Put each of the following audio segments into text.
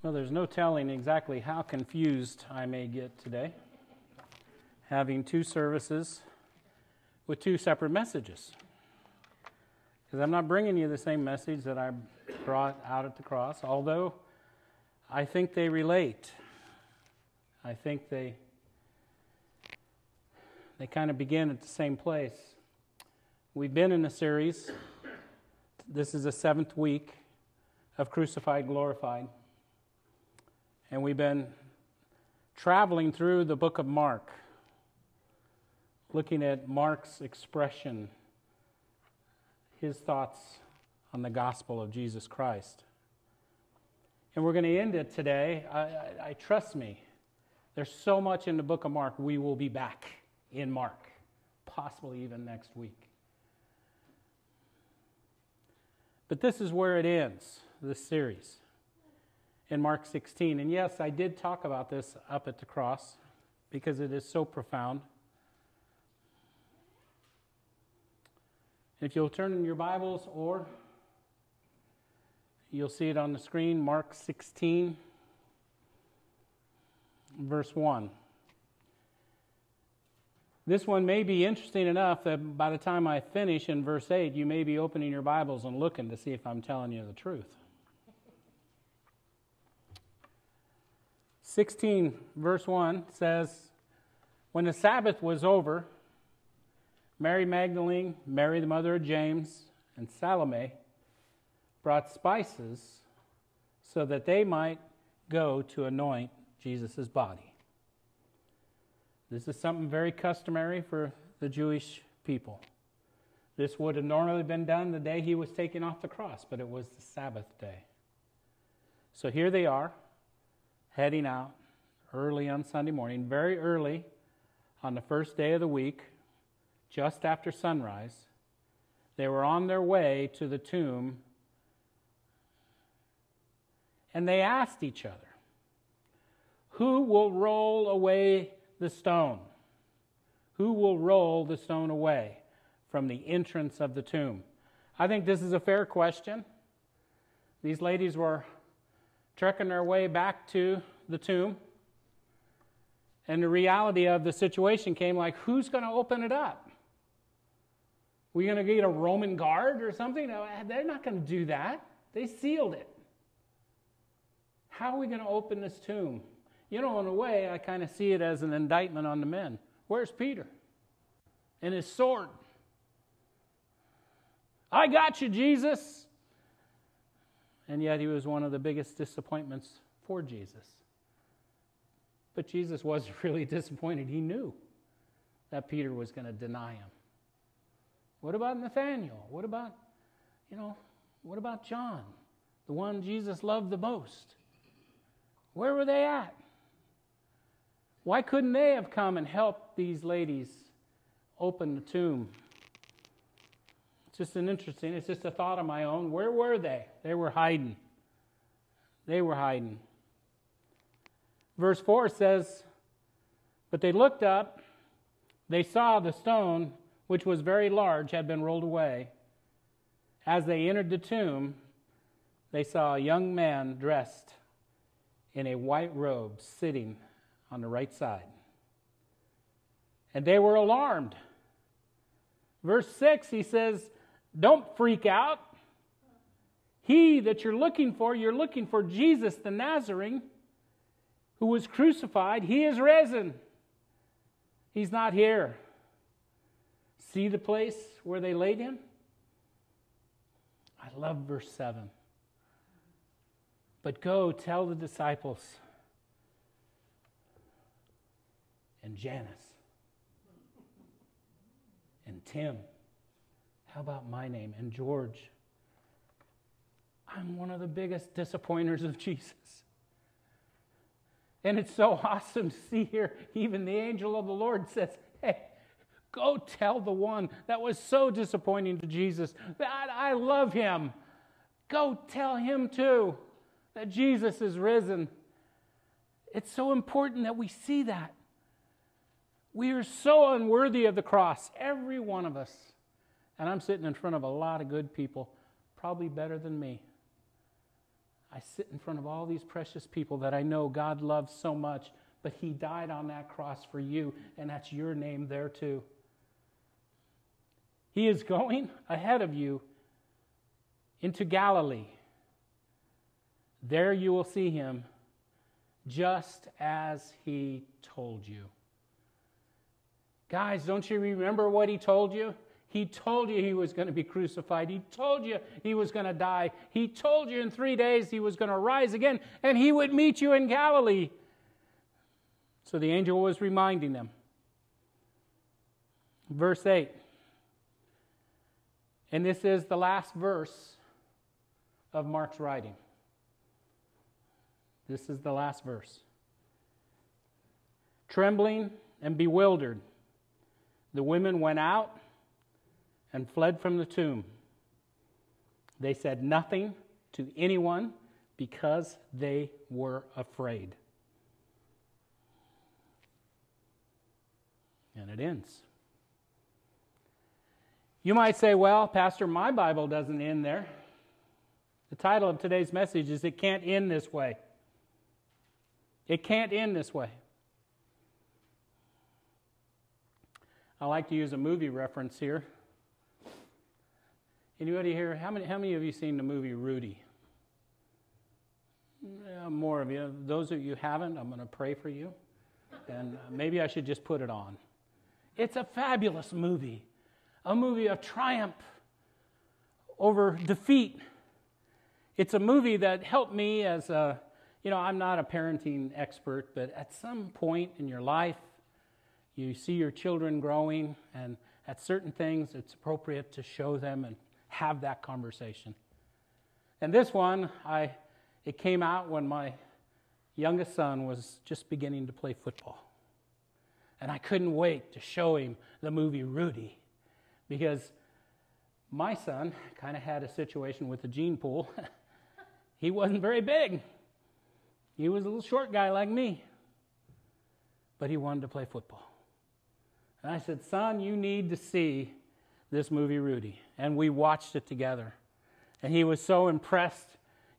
Well, there's no telling exactly how confused I may get today, having two services with two separate messages. Because I'm not bringing you the same message that I brought out at the cross, although I think they relate. I think they they kind of begin at the same place. We've been in a series. This is the seventh week of Crucified, Glorified. And we've been traveling through the book of Mark, looking at Mark's expression, his thoughts on the gospel of Jesus Christ. And we're going to end it today. I, I, I, trust me. There's so much in the book of Mark. We will be back in Mark, possibly even next week. But this is where it ends, this series in Mark 16. And yes, I did talk about this up at the cross because it is so profound. If you'll turn in your Bibles or you'll see it on the screen, Mark 16, verse 1. This one may be interesting enough that by the time I finish in verse 8, you may be opening your Bibles and looking to see if I'm telling you the truth. 16, verse 1 says, When the Sabbath was over, Mary Magdalene, Mary the mother of James, and Salome brought spices so that they might go to anoint Jesus' body. This is something very customary for the Jewish people. This would have normally been done the day he was taken off the cross, but it was the Sabbath day. So here they are heading out early on Sunday morning, very early on the first day of the week, just after sunrise. They were on their way to the tomb, and they asked each other, Who will roll away the stone? Who will roll the stone away from the entrance of the tomb? I think this is a fair question. These ladies were trekking their way back to the tomb. And the reality of the situation came like, who's going to open it up? We going to get a Roman guard or something? They're not going to do that. They sealed it. How are we going to open this tomb? You know, in a way, I kind of see it as an indictment on the men. Where's Peter? And his sword. I got you, Jesus. And yet he was one of the biggest disappointments for Jesus. But Jesus wasn't really disappointed. He knew that Peter was going to deny him. What about Nathaniel? What about, you know, what about John, the one Jesus loved the most? Where were they at? Why couldn't they have come and helped these ladies open the tomb? Just an interesting, it's just a thought of my own. Where were they? They were hiding. They were hiding. Verse 4 says, But they looked up, they saw the stone, which was very large, had been rolled away. As they entered the tomb, they saw a young man dressed in a white robe sitting on the right side. And they were alarmed. Verse 6, he says, don't freak out. He that you're looking for, you're looking for Jesus the Nazarene who was crucified. He is risen. He's not here. See the place where they laid him? I love verse 7. But go tell the disciples and Janice and Tim how about my name? And George. I'm one of the biggest disappointers of Jesus. And it's so awesome to see here, even the angel of the Lord says, Hey, go tell the one that was so disappointing to Jesus that I love him. Go tell him too that Jesus is risen. It's so important that we see that. We are so unworthy of the cross, every one of us. And I'm sitting in front of a lot of good people, probably better than me. I sit in front of all these precious people that I know God loves so much, but He died on that cross for you, and that's your name there too. He is going ahead of you into Galilee. There you will see Him just as He told you. Guys, don't you remember what He told you? He told you he was going to be crucified. He told you he was going to die. He told you in three days he was going to rise again and he would meet you in Galilee. So the angel was reminding them. Verse 8. And this is the last verse of Mark's writing. This is the last verse. Trembling and bewildered, the women went out and fled from the tomb. They said nothing to anyone because they were afraid. And it ends. You might say, well, Pastor, my Bible doesn't end there. The title of today's message is It Can't End This Way. It can't end this way. I like to use a movie reference here. Anybody here? How many, how many of you seen the movie Rudy? Yeah, more of you. Those of you haven't, I'm going to pray for you. And maybe I should just put it on. It's a fabulous movie, a movie of triumph over defeat. It's a movie that helped me as a, you know, I'm not a parenting expert, but at some point in your life, you see your children growing, and at certain things, it's appropriate to show them and have that conversation. And this one, I, it came out when my youngest son was just beginning to play football. And I couldn't wait to show him the movie Rudy because my son kind of had a situation with the gene pool. he wasn't very big, he was a little short guy like me, but he wanted to play football. And I said, Son, you need to see this movie, Rudy. And we watched it together. And he was so impressed.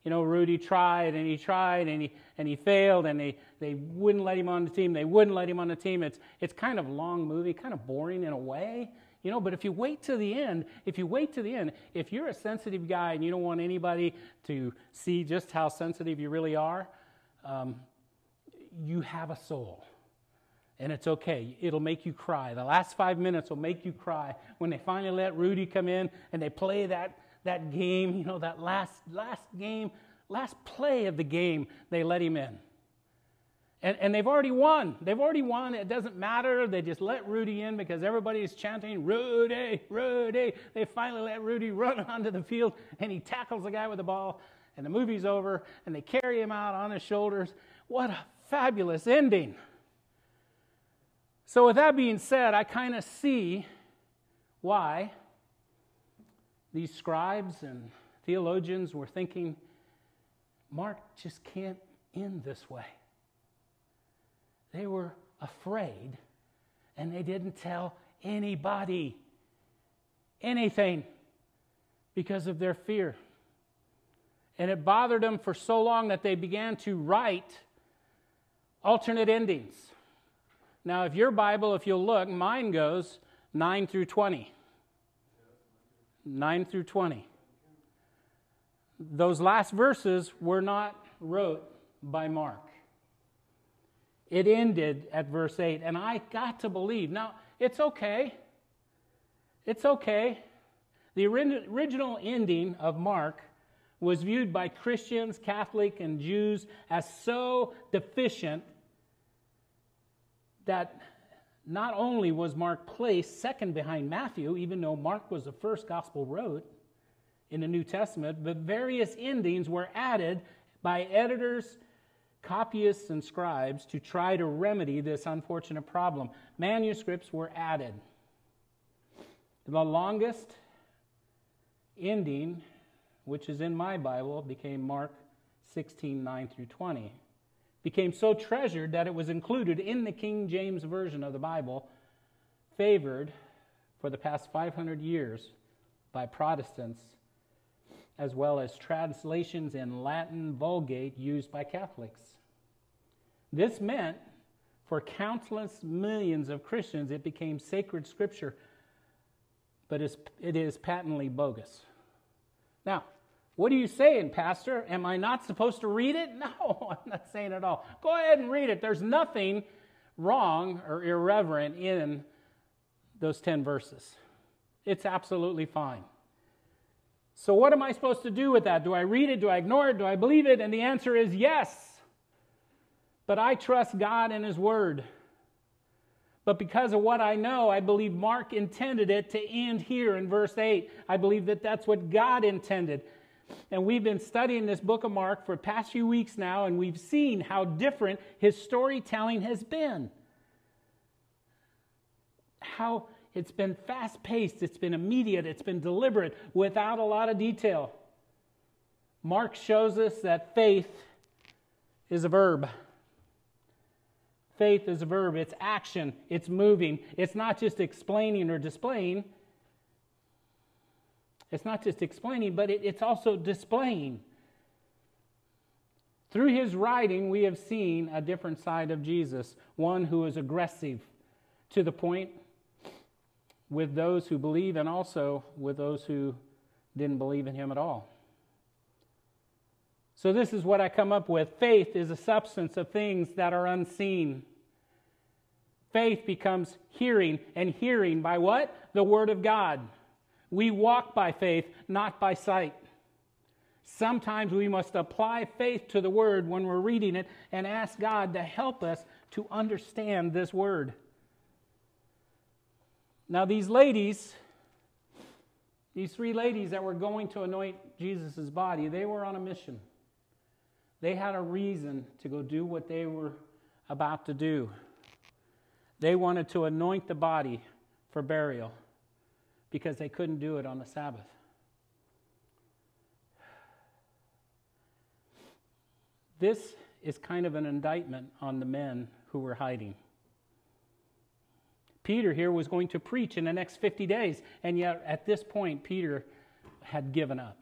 You know, Rudy tried and he tried and he, and he failed and they, they wouldn't let him on the team. They wouldn't let him on the team. It's, it's kind of a long movie, kind of boring in a way. You know, but if you wait to the end, if you wait to the end, if you're a sensitive guy and you don't want anybody to see just how sensitive you really are, um, you have a soul and it's okay. It'll make you cry. The last five minutes will make you cry when they finally let Rudy come in and they play that, that game, you know, that last, last game, last play of the game, they let him in. And, and they've already won. They've already won. It doesn't matter. They just let Rudy in because everybody is chanting, Rudy, Rudy. They finally let Rudy run onto the field and he tackles the guy with the ball. And the movie's over and they carry him out on his shoulders. What a fabulous ending. So, with that being said, I kind of see why these scribes and theologians were thinking Mark just can't end this way. They were afraid and they didn't tell anybody anything because of their fear. And it bothered them for so long that they began to write alternate endings. Now, if your Bible, if you'll look, mine goes 9 through 20. 9 through 20. Those last verses were not wrote by Mark. It ended at verse 8, and I got to believe. Now, it's okay. It's okay. The original ending of Mark was viewed by Christians, Catholic, and Jews as so deficient that not only was Mark placed second behind Matthew, even though Mark was the first gospel wrote in the New Testament, but various endings were added by editors, copyists, and scribes to try to remedy this unfortunate problem. Manuscripts were added. The longest ending, which is in my Bible, became Mark 16 9 through 20 became so treasured that it was included in the King James Version of the Bible, favored for the past 500 years by Protestants as well as translations in Latin Vulgate used by Catholics. This meant for countless millions of Christians it became sacred scripture, but it is patently bogus. Now, what are you saying, Pastor? Am I not supposed to read it? No, I'm not saying at all. Go ahead and read it. There's nothing wrong or irreverent in those 10 verses. It's absolutely fine. So, what am I supposed to do with that? Do I read it? Do I ignore it? Do I believe it? And the answer is yes. But I trust God and His Word. But because of what I know, I believe Mark intended it to end here in verse 8. I believe that that's what God intended. And we've been studying this book of Mark for past few weeks now, and we've seen how different his storytelling has been. How it's been fast paced, it's been immediate, it's been deliberate, without a lot of detail. Mark shows us that faith is a verb. Faith is a verb, it's action, it's moving. It's not just explaining or displaying. It's not just explaining, but it, it's also displaying. Through his writing, we have seen a different side of Jesus, one who is aggressive to the point with those who believe and also with those who didn't believe in him at all. So, this is what I come up with faith is a substance of things that are unseen. Faith becomes hearing, and hearing by what? The Word of God. We walk by faith, not by sight. Sometimes we must apply faith to the Word when we're reading it and ask God to help us to understand this Word. Now, these ladies, these three ladies that were going to anoint Jesus' body, they were on a mission. They had a reason to go do what they were about to do. They wanted to anoint the body for burial because they couldn't do it on the Sabbath. This is kind of an indictment on the men who were hiding. Peter here was going to preach in the next 50 days, and yet at this point, Peter had given up.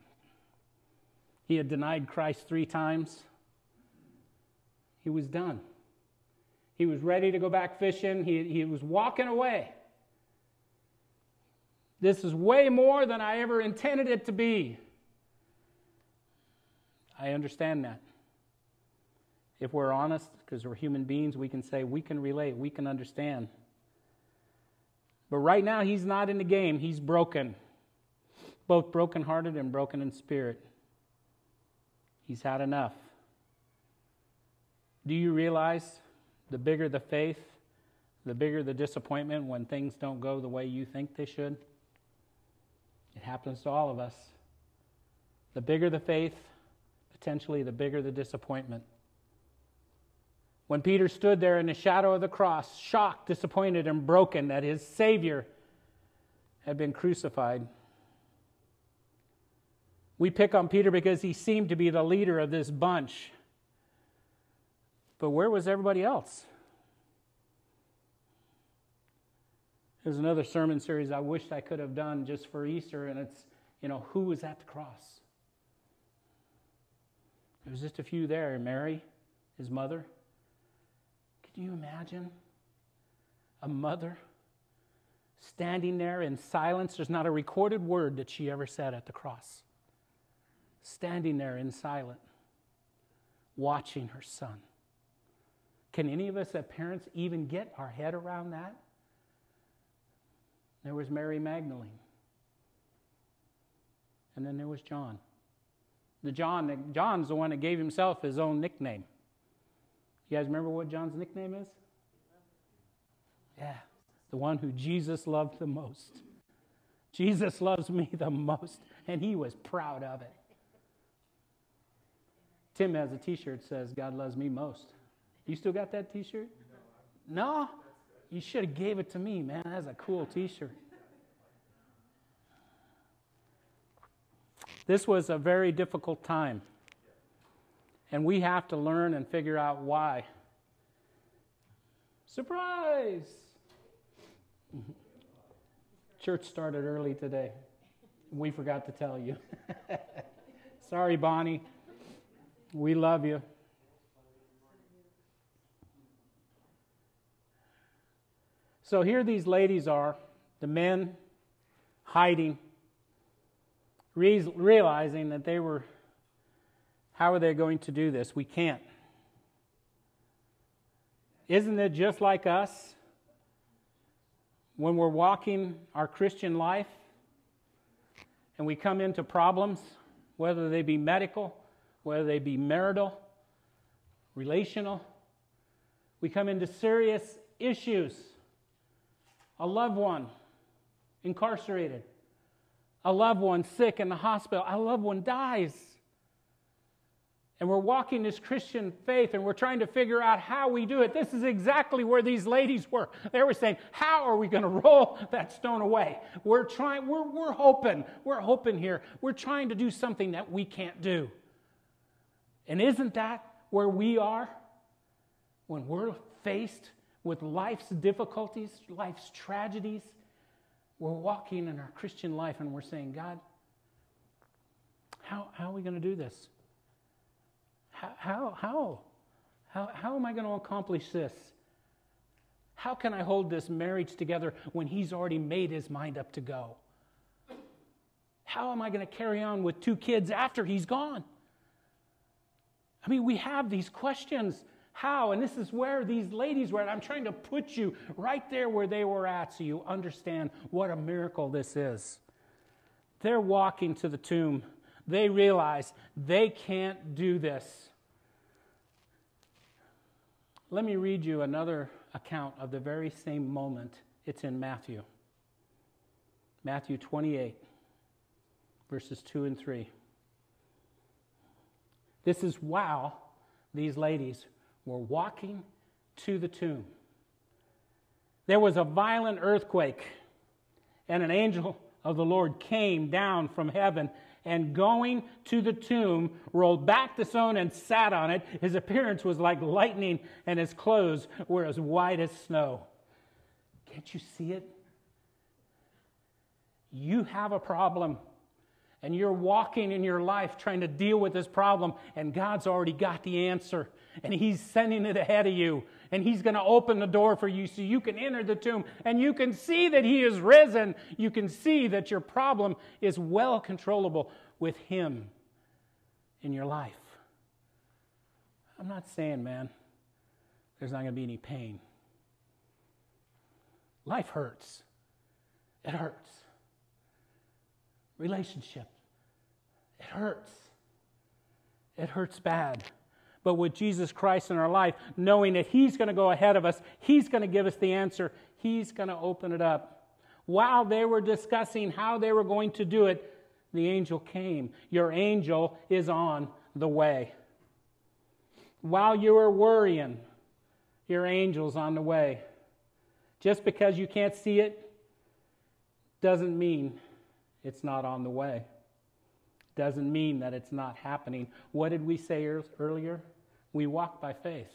He had denied Christ three times. He was done. He was ready to go back fishing. He, he was walking away. This is way more than I ever intended it to be. I understand that. If we're honest, because we're human beings, we can say, we can relate, we can understand. But right now, he's not in the game. He's broken, both brokenhearted and broken in spirit. He's had enough. Do you realize the bigger the faith, the bigger the disappointment when things don't go the way you think they should? It happens to all of us. The bigger the faith, potentially the bigger the disappointment. When Peter stood there in the shadow of the cross, shocked, disappointed, and broken that his Savior had been crucified, we pick on Peter because he seemed to be the leader of this bunch. But where was everybody else? There's another sermon series I wished I could have done just for Easter, and it's, you know, who was at the cross? There was just a few there Mary, his mother, Could you imagine a mother standing there in silence? There's not a recorded word that she ever said at the cross. Standing there in silence, watching her son. Can any of us as parents even get our head around that? There was Mary Magdalene. And then there was John. The John, John's the one that gave himself his own nickname. You guys remember what John's nickname is? Yeah, the one who Jesus loved the most. Jesus loves me the most, and he was proud of it. Tim has a t shirt that says, God loves me most. You still got that t shirt? No? You should have gave it to me, man. That's a cool t shirt. This was a very difficult time. And we have to learn and figure out why. Surprise! Church started early today. We forgot to tell you. Sorry, Bonnie. We love you. So here these ladies are, the men hiding, realizing that they were, how are they going to do this? We can't. Isn't it just like us when we're walking our Christian life and we come into problems, whether they be medical, whether they be marital, relational? We come into serious issues a loved one incarcerated, a loved one sick in the hospital, a loved one dies. And we're walking this Christian faith and we're trying to figure out how we do it. This is exactly where these ladies were. They were saying, How are we going to roll that stone away? We're trying, we're, we're hoping, we're hoping here. We're trying to do something that we can't do. And isn't that where we are when we're faced with life's difficulties, life's tragedies, we're walking in our Christian life and we're saying, God, how, how are we going to do this? How, how, how, how, how am I going to accomplish this? How can I hold this marriage together when he's already made his mind up to go? How am I going to carry on with two kids after he's gone? I mean, we have these questions how? And this is where these ladies were. I'm trying to put you right there where they were at so you understand what a miracle this is. They're walking to the tomb. They realize they can't do this. Let me read you another account of the very same moment. It's in Matthew. Matthew 28, verses 2 and 3. This is wow, these ladies were walking to the tomb. There was a violent earthquake, and an angel of the Lord came down from heaven and going to the tomb, rolled back the stone and sat on it. His appearance was like lightning, and his clothes were as white as snow. Can't you see it? You have a problem and you're walking in your life trying to deal with this problem, and God's already got the answer, and He's sending it ahead of you, and He's going to open the door for you so you can enter the tomb, and you can see that He is risen. You can see that your problem is well controllable with Him in your life. I'm not saying, man, there's not going to be any pain. Life hurts. It hurts relationship. It hurts. It hurts bad. But with Jesus Christ in our life, knowing that He's going to go ahead of us, He's going to give us the answer, He's going to open it up. While they were discussing how they were going to do it, the angel came. Your angel is on the way. While you are worrying, your angel's on the way. Just because you can't see it doesn't mean it's not on the way. Doesn't mean that it's not happening. What did we say earlier? We walk by faith.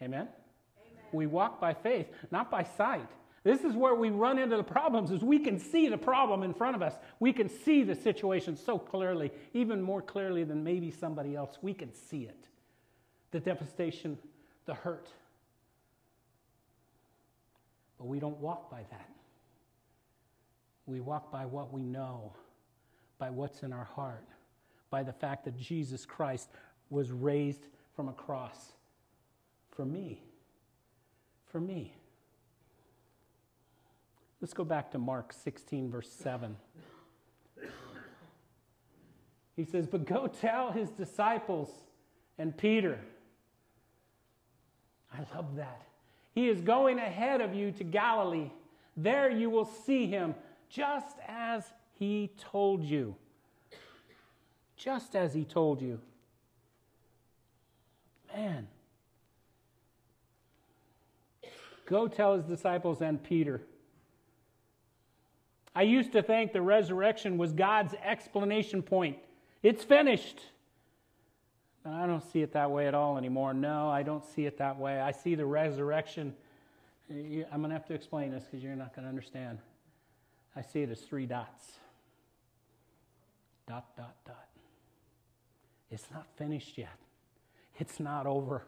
Amen? Amen? We walk by faith, not by sight. This is where we run into the problems is we can see the problem in front of us. We can see the situation so clearly, even more clearly than maybe somebody else. We can see it. The devastation, the hurt. But we don't walk by that. We walk by what we know, by what's in our heart, by the fact that Jesus Christ was raised from a cross for me. For me. Let's go back to Mark 16, verse 7. He says, But go tell his disciples and Peter. I love that. He is going ahead of you to Galilee. There you will see him just as he told you. Just as he told you. Man. Go tell his disciples and Peter. I used to think the resurrection was God's explanation point. It's finished. But I don't see it that way at all anymore. No, I don't see it that way. I see the resurrection. I'm going to have to explain this because you're not going to understand. I see it as three dots. Dot, dot, dot. It's not finished yet. It's not over.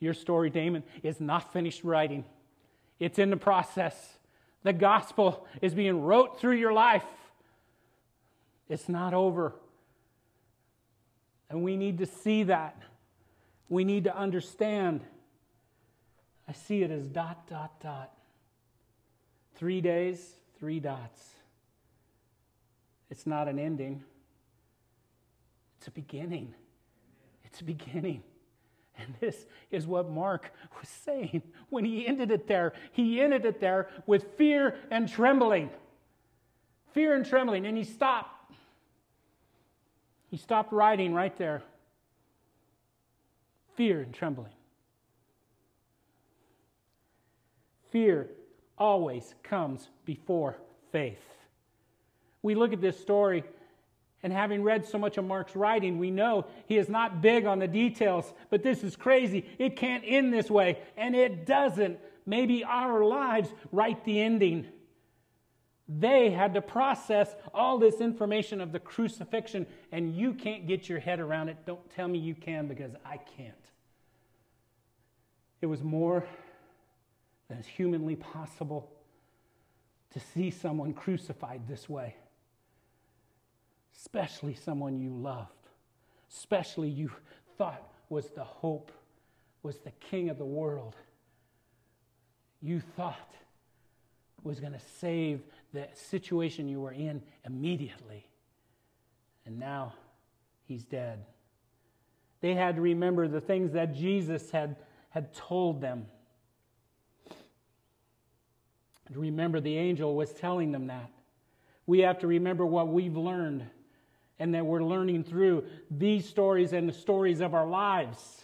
Your story, Damon, is not finished writing. It's in the process. The gospel is being wrote through your life. It's not over. And we need to see that. We need to understand. I see it as dot, dot, dot. Three days, three dots. It's not an ending, it's a beginning. It's a beginning. And this is what Mark was saying when he ended it there. He ended it there with fear and trembling. Fear and trembling. And he stopped. He stopped writing right there. Fear and trembling. Fear always comes before faith. We look at this story and having read so much of Mark's writing, we know he is not big on the details, but this is crazy. It can't end this way, and it doesn't. Maybe our lives write the ending. They had to process all this information of the crucifixion, and you can't get your head around it. Don't tell me you can because I can't. It was more than humanly possible to see someone crucified this way especially someone you loved, especially you thought was the hope, was the king of the world. You thought was going to save the situation you were in immediately. And now he's dead. They had to remember the things that Jesus had, had told them. Remember the angel was telling them that. We have to remember what we've learned and that we're learning through these stories and the stories of our lives.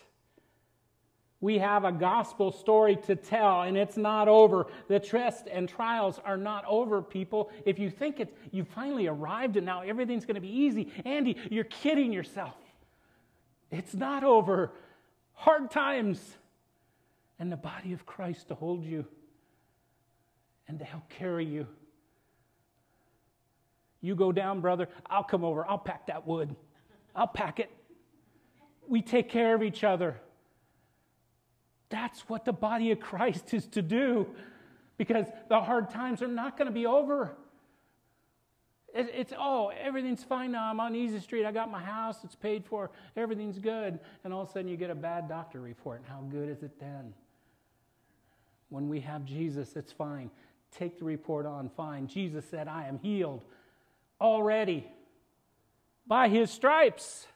We have a gospel story to tell, and it's not over. The tests and trials are not over, people. If you think it's, you finally arrived and now everything's going to be easy, Andy, you're kidding yourself. It's not over. Hard times, and the body of Christ to hold you and to help carry you. You go down, brother. I'll come over. I'll pack that wood. I'll pack it. We take care of each other. That's what the body of Christ is to do because the hard times are not going to be over. it's, oh, everything's fine now. I'm on Easy Street. I got my house. It's paid for. Everything's good. And all of a sudden you get a bad doctor report. And how good is it then? When we have Jesus, it's fine. Take the report on, fine. Jesus said, I am healed already. By his stripes,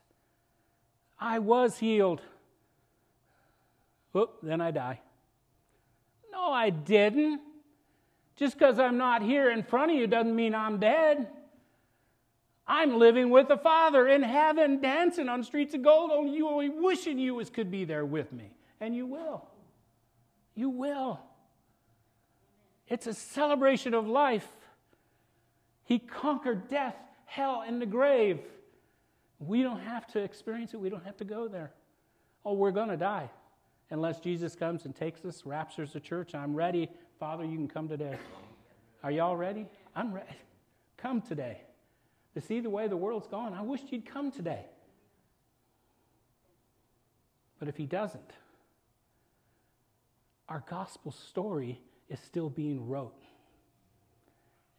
I was healed. Whoop, then I die. No, I didn't. Just because I'm not here in front of you doesn't mean I'm dead. I'm living with the Father in heaven, dancing on streets of gold, only you only wishing you was, could be there with me. And you will. You will. It's a celebration of life. He conquered death, hell, and the grave. We don't have to experience it. We don't have to go there. Oh, we're going to die unless Jesus comes and takes us, raptures the church. I'm ready. Father, you can come today. Are y'all ready? I'm ready. Come today. To see the way the world's gone, I wish you'd come today. But if he doesn't, our gospel story is still being wrote.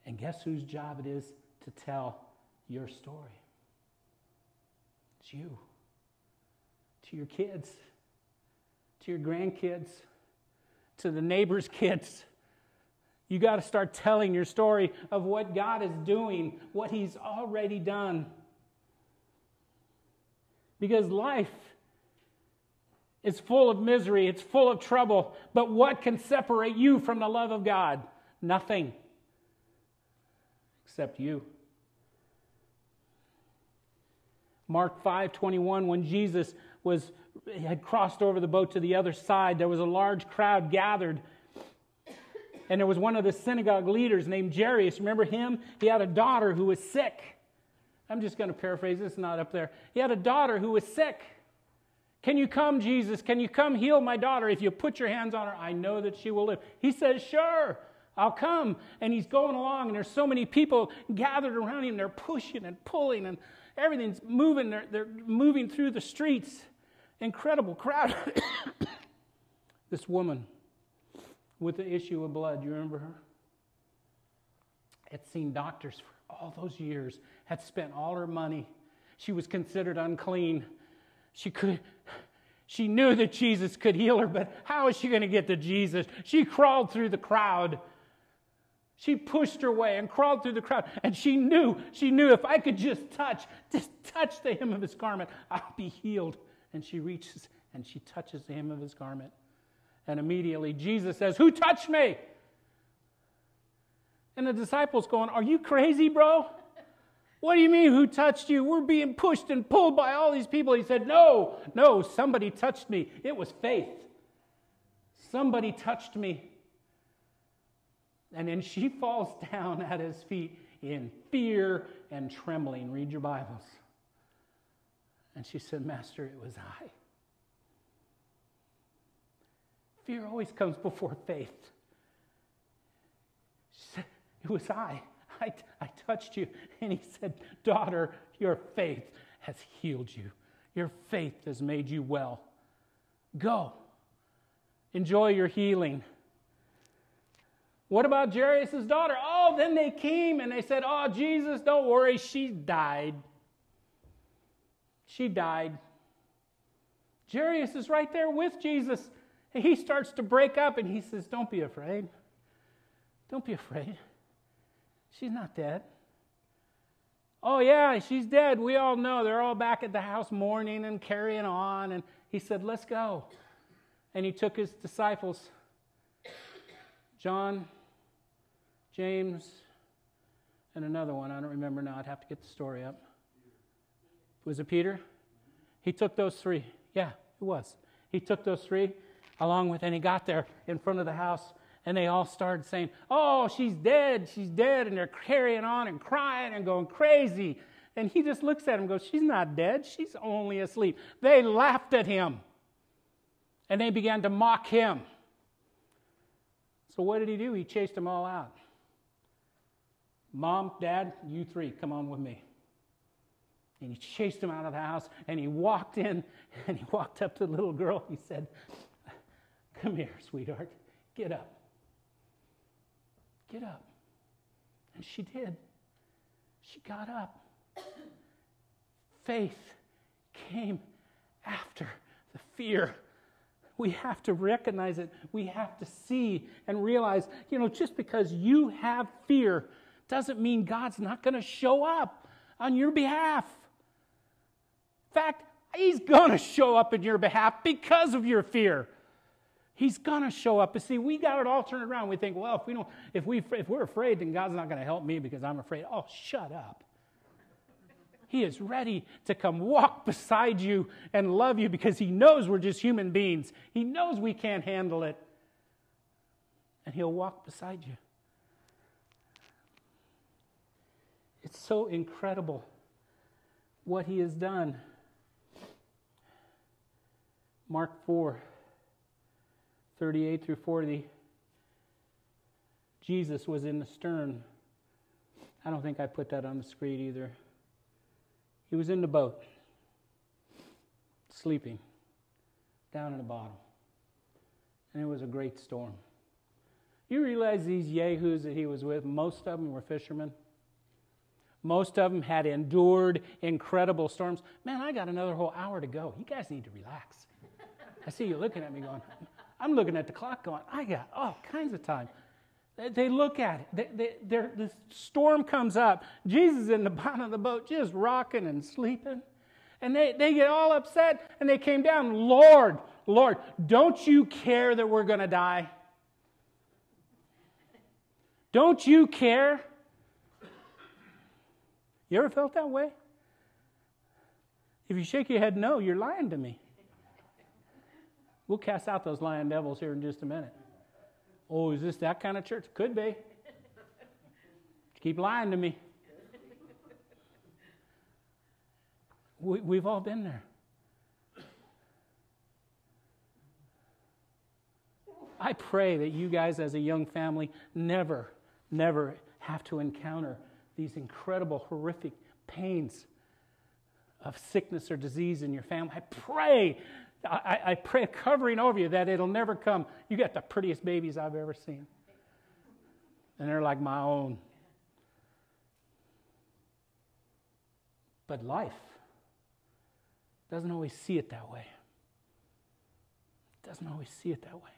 And guess whose job it is to tell your story? It's you. To your kids, to your grandkids, to the neighbor's kids. You got to start telling your story of what God is doing, what He's already done. Because life is full of misery, it's full of trouble. But what can separate you from the love of God? Nothing except you. Mark 5:21 when Jesus was had crossed over the boat to the other side there was a large crowd gathered. And there was one of the synagogue leaders named Jairus. Remember him? He had a daughter who was sick. I'm just going to paraphrase this not up there. He had a daughter who was sick. Can you come Jesus? Can you come heal my daughter? If you put your hands on her I know that she will live. He says sure I'll come. And he's going along, and there's so many people gathered around him. They're pushing and pulling, and everything's moving. They're, they're moving through the streets. Incredible crowd. this woman with the issue of blood, you remember her? Had seen doctors for all those years, had spent all her money. She was considered unclean. She could she knew that Jesus could heal her, but how is she going to get to Jesus? She crawled through the crowd. She pushed her way and crawled through the crowd. And she knew, she knew if I could just touch, just touch the hem of his garment, I'll be healed. And she reaches and she touches the hem of his garment. And immediately Jesus says, Who touched me? And the disciples going, Are you crazy, bro? What do you mean, who touched you? We're being pushed and pulled by all these people. He said, No, no, somebody touched me. It was faith. Somebody touched me. And then she falls down at his feet in fear and trembling. Read your Bibles. And she said, Master, it was I. Fear always comes before faith. She said, It was I. I, I touched you. And he said, Daughter, your faith has healed you. Your faith has made you well. Go. Enjoy your healing. What about Jairus' daughter? Oh, then they came and they said, Oh, Jesus, don't worry, she died. She died. Jairus is right there with Jesus. He starts to break up and he says, Don't be afraid. Don't be afraid. She's not dead. Oh, yeah, she's dead. We all know. They're all back at the house mourning and carrying on. And he said, Let's go. And he took his disciples, John, James, and another one. I don't remember now. I'd have to get the story up. Was it Peter? He took those three. Yeah, it was. He took those three along with, and he got there in front of the house and they all started saying, Oh, she's dead, she's dead. And they're carrying on and crying and going crazy. And he just looks at him and goes, She's not dead, she's only asleep. They laughed at him and they began to mock him. So, what did he do? He chased them all out. Mom, Dad, you three, come on with me. And he chased them out of the house and he walked in and he walked up to the little girl. He said, Come here, sweetheart, get up. Get up. And she did. She got up. Faith came after the fear. We have to recognize it. We have to see and realize, you know, just because you have fear doesn't mean God's not going to show up on your behalf. In fact, He's going to show up in your behalf because of your fear. He's gonna show up. But see, we got it all turned around. We think, well, if we don't, if we if we're afraid, then God's not gonna help me because I'm afraid. Oh, shut up. He is ready to come walk beside you and love you because he knows we're just human beings. He knows we can't handle it. And he'll walk beside you. It's so incredible what he has done. Mark 4 38 through 40, Jesus was in the stern. I don't think I put that on the screen either. He was in the boat, sleeping down in the bottom. And it was a great storm. You realize these yahoos that he was with, most of them were fishermen. Most of them had endured incredible storms. Man, I got another whole hour to go. You guys need to relax. I see you looking at me going, I'm looking at the clock going, I got all kinds of time. They, look at it. They, they, the storm comes up. Jesus in the bottom of the boat just rocking and sleeping. And they, they get all upset and they came down. Lord, Lord, don't you care that we're going to die? Don't you care? You ever felt that way? If you shake your head no, you're lying to me. We'll cast out those lying devils here in just a minute. Oh, is this that kind of church? Could be. Keep lying to me. We, we've all been there. I pray that you guys, as a young family, never, never have to encounter these incredible, horrific pains of sickness or disease in your family. I pray, I, I pray a covering over you that it'll never come. You got the prettiest babies I've ever seen. And they're like my own. But life doesn't always see it that way. It Doesn't always see it that way.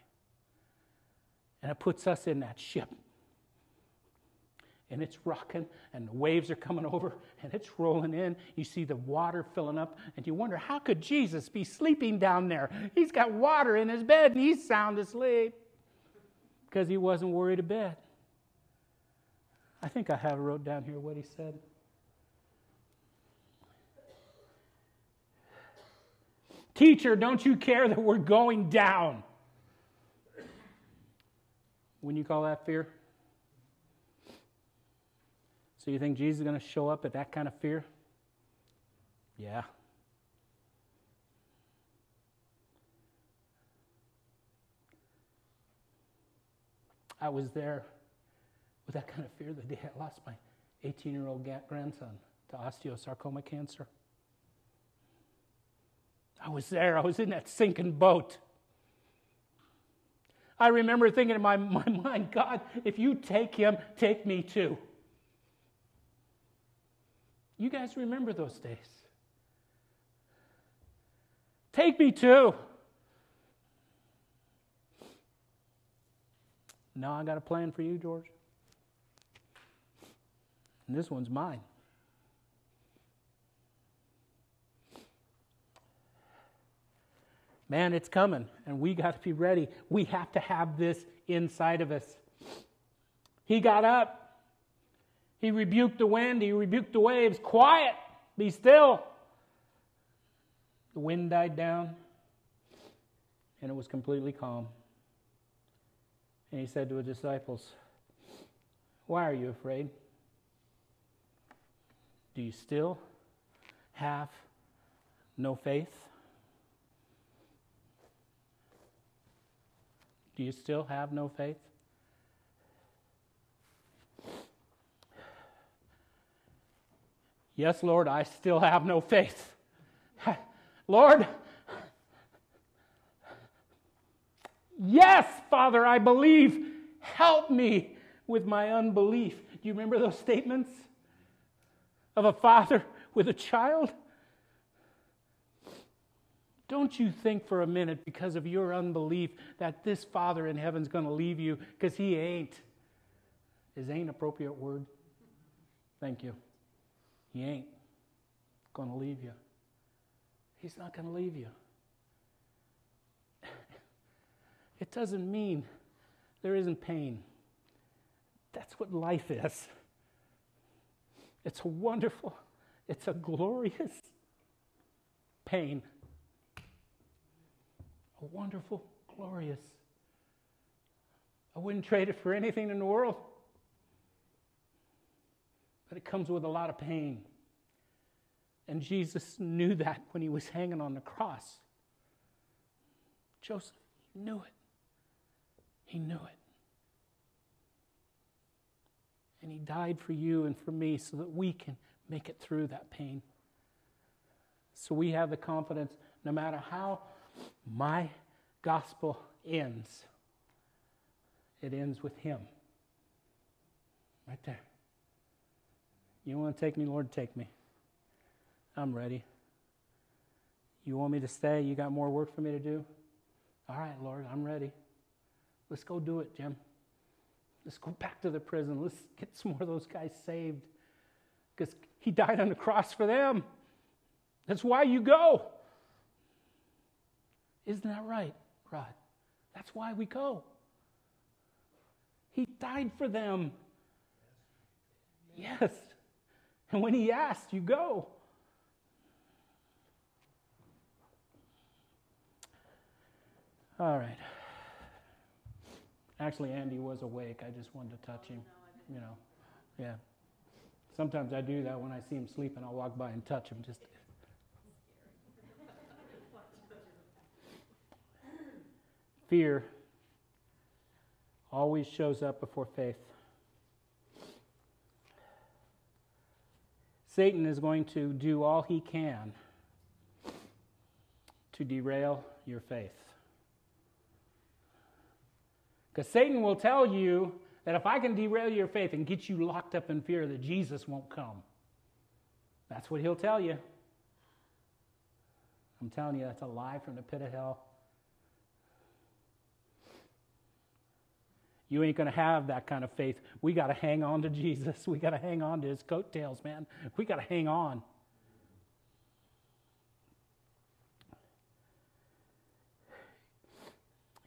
And it puts us in that ship and it's rocking and the waves are coming over and it's rolling in. You see the water filling up and you wonder how could jesus be sleeping down there? He's got water in his bed and he's sound asleep because he wasn't worried a bit. I think i have wrote down here what he said. Teacher don't you care that we're going down? When you call that fear so you think Jesus is going to show up at that kind of fear? Yeah. I was there with that kind of fear the day I lost my 18 year old grandson to osteosarcoma cancer. I was there, I was in that sinking boat. I remember thinking in my, my mind, God, if you take him, take me too. You guys remember those days. Take me too. Now I got a plan for you, George. And this one's mine. Man, it's coming, and we got to be ready. We have to have this inside of us. He got up. He rebuked the wind, he rebuked the waves. Quiet, be still. The wind died down, and it was completely calm. And he said to his disciples, Why are you afraid? Do you still have no faith? Do you still have no faith? Yes, Lord, I still have no faith. Lord, yes, Father, I believe. Help me with my unbelief. Do you remember those statements of a father with a child? Don't you think for a minute, because of your unbelief, that this Father in heaven's going to leave you because he ain't. Is ain't appropriate word? Thank you. He ain't going to leave you. He's not going to leave you. it doesn't mean there isn't pain. That's what life is. It's a wonderful, it's a glorious pain. A wonderful, glorious. I wouldn't trade it for anything in the world but it comes with a lot of pain. And Jesus knew that when he was hanging on the cross. Joseph knew it. He knew it. And he died for you and for me so that we can make it through that pain. So we have the confidence no matter how my gospel ends, it ends with him. Right there. You want to take me, Lord? Take me. I'm ready. You want me to stay? You got more work for me to do? All right, Lord, I'm ready. Let's go do it, Jim. Let's go back to the prison. Let's get some more of those guys saved. Because he died on the cross for them. That's why you go. Isn't that right, Rod? That's why we go. He died for them. Yes. And when he asked, you go. All right. Actually, Andy was awake. I just wanted to touch him. You know, yeah. Sometimes I do that when I see him sleeping. I'll walk by and touch him. Just. Fear always shows up before faith. Satan is going to do all he can to derail your faith. Because Satan will tell you that if I can derail your faith and get you locked up in fear, that Jesus won't come. That's what he'll tell you. I'm telling you, that's a lie from the pit of hell. You ain't going to have that kind of faith. We got to hang on to Jesus. We got to hang on to his coattails, man. We got to hang on.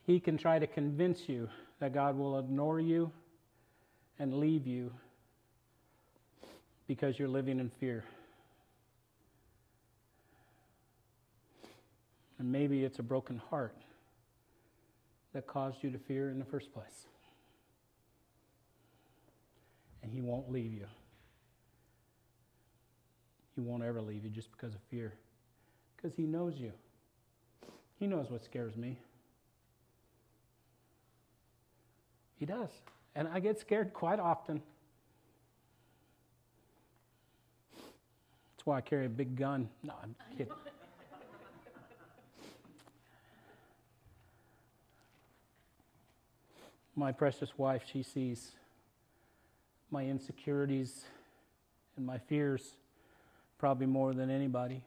He can try to convince you that God will ignore you and leave you because you're living in fear. And maybe it's a broken heart that caused you to fear in the first place. And He won't leave you. He won't ever leave you just because of fear. Because He knows you. He knows what scares me. He does. And I get scared quite often. That's why I carry a big gun. No, I'm kidding. My precious wife, she sees my insecurities and my fears probably more than anybody.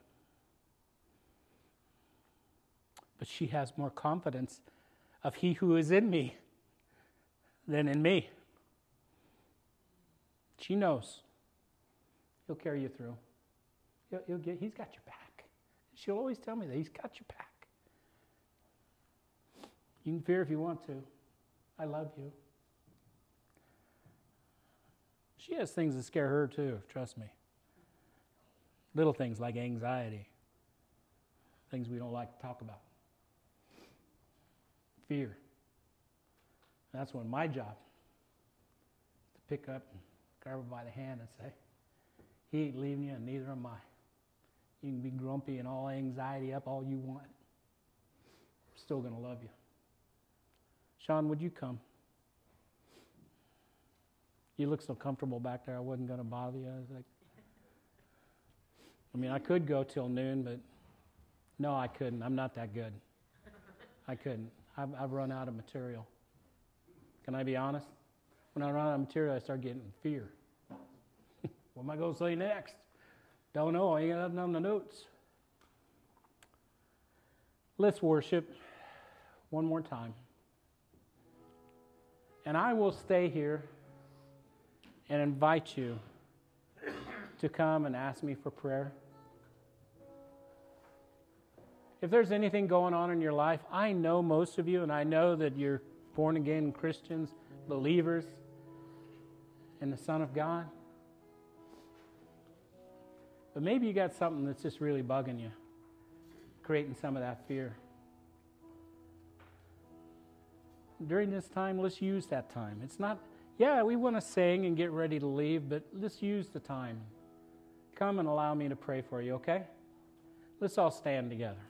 But she has more confidence of He who is in me than in me. She knows. He'll carry you through. He'll, he'll get, he's got your back. She'll always tell me that he's got your back. You can fear if you want to. I love you. She has things that scare her too, trust me. Little things like anxiety, things we don't like to talk about, fear. That's when my job is to pick up and grab her by the hand and say, He ain't leaving you, and neither am I. You can be grumpy and all anxiety up all you want. I'm still going to love you. Sean, would you come? You look so comfortable back there, I wasn't going to bother you. I was like, I mean, I could go till noon, but no, I couldn't. I'm not that good. I couldn't. I've, I've run out of material. Can I be honest? When I run out of material, I start getting fear. what am I going to say next? Don't know. I ain't got nothing on the notes. Let's worship one more time. And I will stay here and invite you to come and ask me for prayer. If there's anything going on in your life, I know most of you, and I know that you're born again Christians, believers in the Son of God. But maybe you got something that's just really bugging you, creating some of that fear. During this time, let's use that time. It's not, yeah, we want to sing and get ready to leave, but let's use the time. Come and allow me to pray for you, okay? Let's all stand together.